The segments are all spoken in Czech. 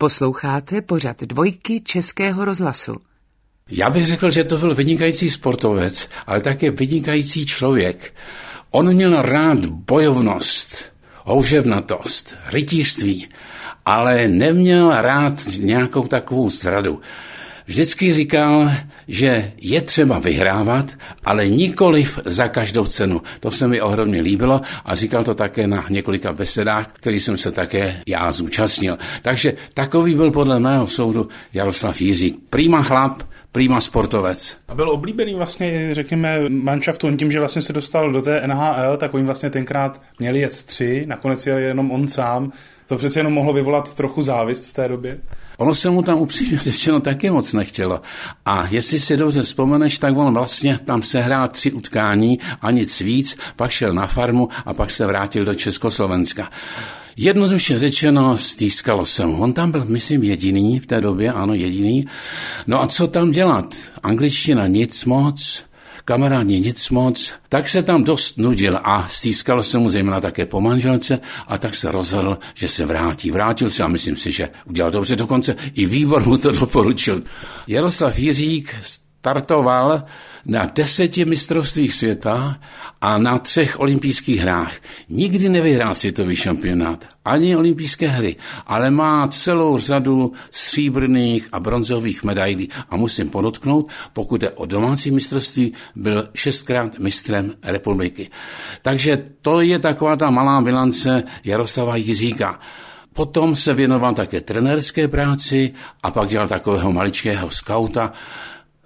Posloucháte pořad dvojky Českého rozhlasu. Já bych řekl, že to byl vynikající sportovec, ale také vynikající člověk. On měl rád bojovnost, houževnatost, rytířství, ale neměl rád nějakou takovou zradu. Vždycky říkal, že je třeba vyhrávat, ale nikoliv za každou cenu. To se mi ohromně líbilo a říkal to také na několika besedách, který jsem se také já zúčastnil. Takže takový byl podle mého soudu Jaroslav Jiřík. Prýma chlap, prýma sportovec. A byl oblíbený vlastně, řekněme, manšaftu tím, že vlastně se dostal do té NHL, tak oni vlastně tenkrát měli jet tři, nakonec jel jenom on sám. To přece jenom mohlo vyvolat trochu závist v té době? Ono se mu tam upřímně řečeno taky moc nechtělo. A jestli si dobře vzpomeneš, tak on vlastně tam sehrál tři utkání a nic víc, pak šel na farmu a pak se vrátil do Československa. Jednoduše řečeno, stýskalo se mu. On tam byl, myslím, jediný v té době, ano, jediný. No a co tam dělat? Angličtina nic moc, kamarádi nic moc, tak se tam dost nudil a stýskalo se mu zejména také po manželce a tak se rozhodl, že se vrátí. Vrátil se a myslím si, že udělal dobře dokonce. I výbor mu to doporučil. Jaroslav Jiřík startoval na deseti mistrovstvích světa a na třech olympijských hrách. Nikdy nevyhrál světový šampionát, ani olympijské hry, ale má celou řadu stříbrných a bronzových medailí. A musím podotknout, pokud je o domácí mistrovství, byl šestkrát mistrem republiky. Takže to je taková ta malá bilance Jaroslava Jiříka. Potom se věnoval také trenerské práci a pak dělal takového maličkého skauta,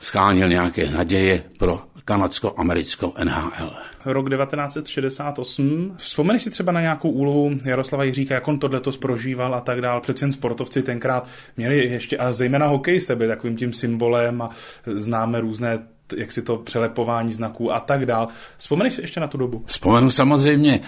schánil nějaké naděje pro kanadsko-americkou NHL. Rok 1968. Vzpomeneš si třeba na nějakou úlohu Jaroslava Jiříka, jak on tohleto prožíval a tak dál. Přece jen sportovci tenkrát měli ještě, a zejména hokejisté byli takovým tím symbolem a známe různé jak si to přelepování znaků a tak dál. Vzpomeneš si ještě na tu dobu? Vzpomenu samozřejmě.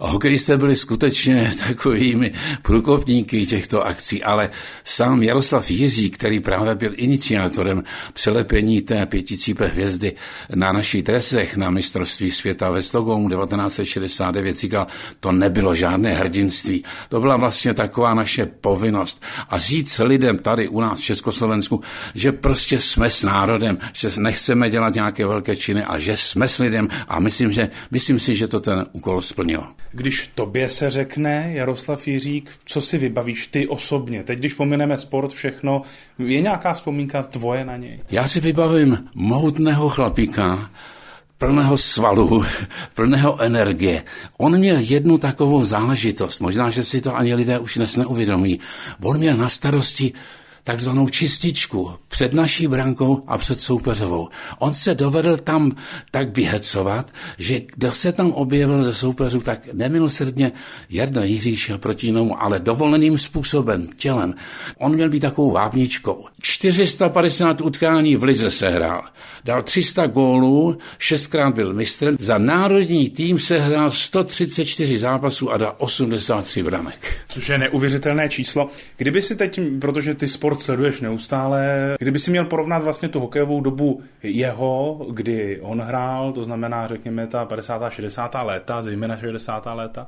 Hokejisté byli skutečně takovými průkopníky těchto akcí, ale sám Jaroslav Jiří, který právě byl iniciátorem přelepení té pěticípe hvězdy na našich dresech na mistrovství světa ve Stockholmu 1969, říkal, to nebylo žádné hrdinství. To byla vlastně taková naše povinnost. A říct lidem tady u nás v Československu, že prostě jsme s národem, že nechceme dělat nějaké velké činy a že jsme s lidem a myslím, že, myslím si, že to ten úkol splnilo. Když tobě se řekne Jaroslav Jiřík, co si vybavíš ty osobně? Teď, když pomineme sport, všechno, je nějaká vzpomínka tvoje na něj? Já si vybavím mohutného chlapíka, plného svalu, plného energie. On měl jednu takovou záležitost, možná, že si to ani lidé už dnes neuvědomí. On měl na starosti takzvanou čističku před naší brankou a před soupeřovou. On se dovedl tam tak vyhecovat, že kdo se tam objevil ze soupeřů, tak nemilosrdně Jarda Jiří šel proti němu, ale dovoleným způsobem, tělem. On měl být takovou vábničkou. 450 utkání v Lize sehrál. Dal 300 gólů, šestkrát byl mistrem. Za národní tým sehrál 134 zápasů a dal 83 branek. Což je neuvěřitelné číslo. Kdyby si teď, protože ty sport sport sleduješ neustále. Kdyby si měl porovnat vlastně tu hokejovou dobu jeho, kdy on hrál, to znamená, řekněme, ta 50. 60. léta, zejména 60. léta,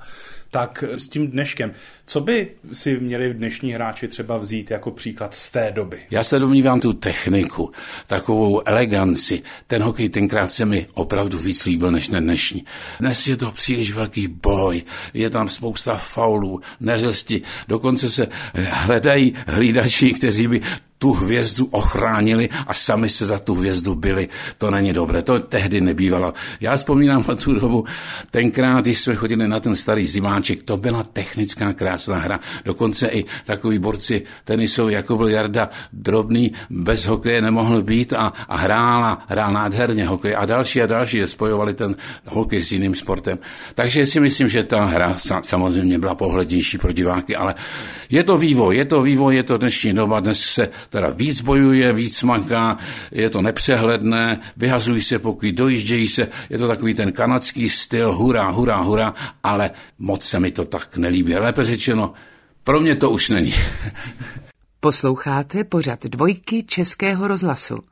tak s tím dneškem. Co by si měli dnešní hráči třeba vzít jako příklad z té doby? Já se domnívám tu techniku, takovou eleganci. Ten hokej tenkrát se mi opravdu víc líbil než ten dnešní. Dnes je to příliš velký boj, je tam spousta faulů, neřesti, dokonce se hledají hlídači, kteří by tu hvězdu ochránili a sami se za tu hvězdu byli. To není dobré, to tehdy nebývalo. Já vzpomínám na tu dobu, tenkrát, když jsme chodili na ten starý zimáček, to byla technická krásná hra. Dokonce i takový borci tenisou, jako byl Jarda Drobný, bez hokeje nemohl být a, a hrál, a hrál nádherně hokej a další a další, spojovali ten hokej s jiným sportem. Takže si myslím, že ta hra samozřejmě byla pohlednější pro diváky, ale je to vývoj, je to vývoj, je to dnešní doba, dnes se teda víc bojuje, víc maká, je to nepřehledné, vyhazují se pokud dojíždějí se, je to takový ten kanadský styl, hurá, hurá, hurá, ale moc se mi to tak nelíbí. Lépe řečeno, pro mě to už není. Posloucháte pořad dvojky Českého rozhlasu.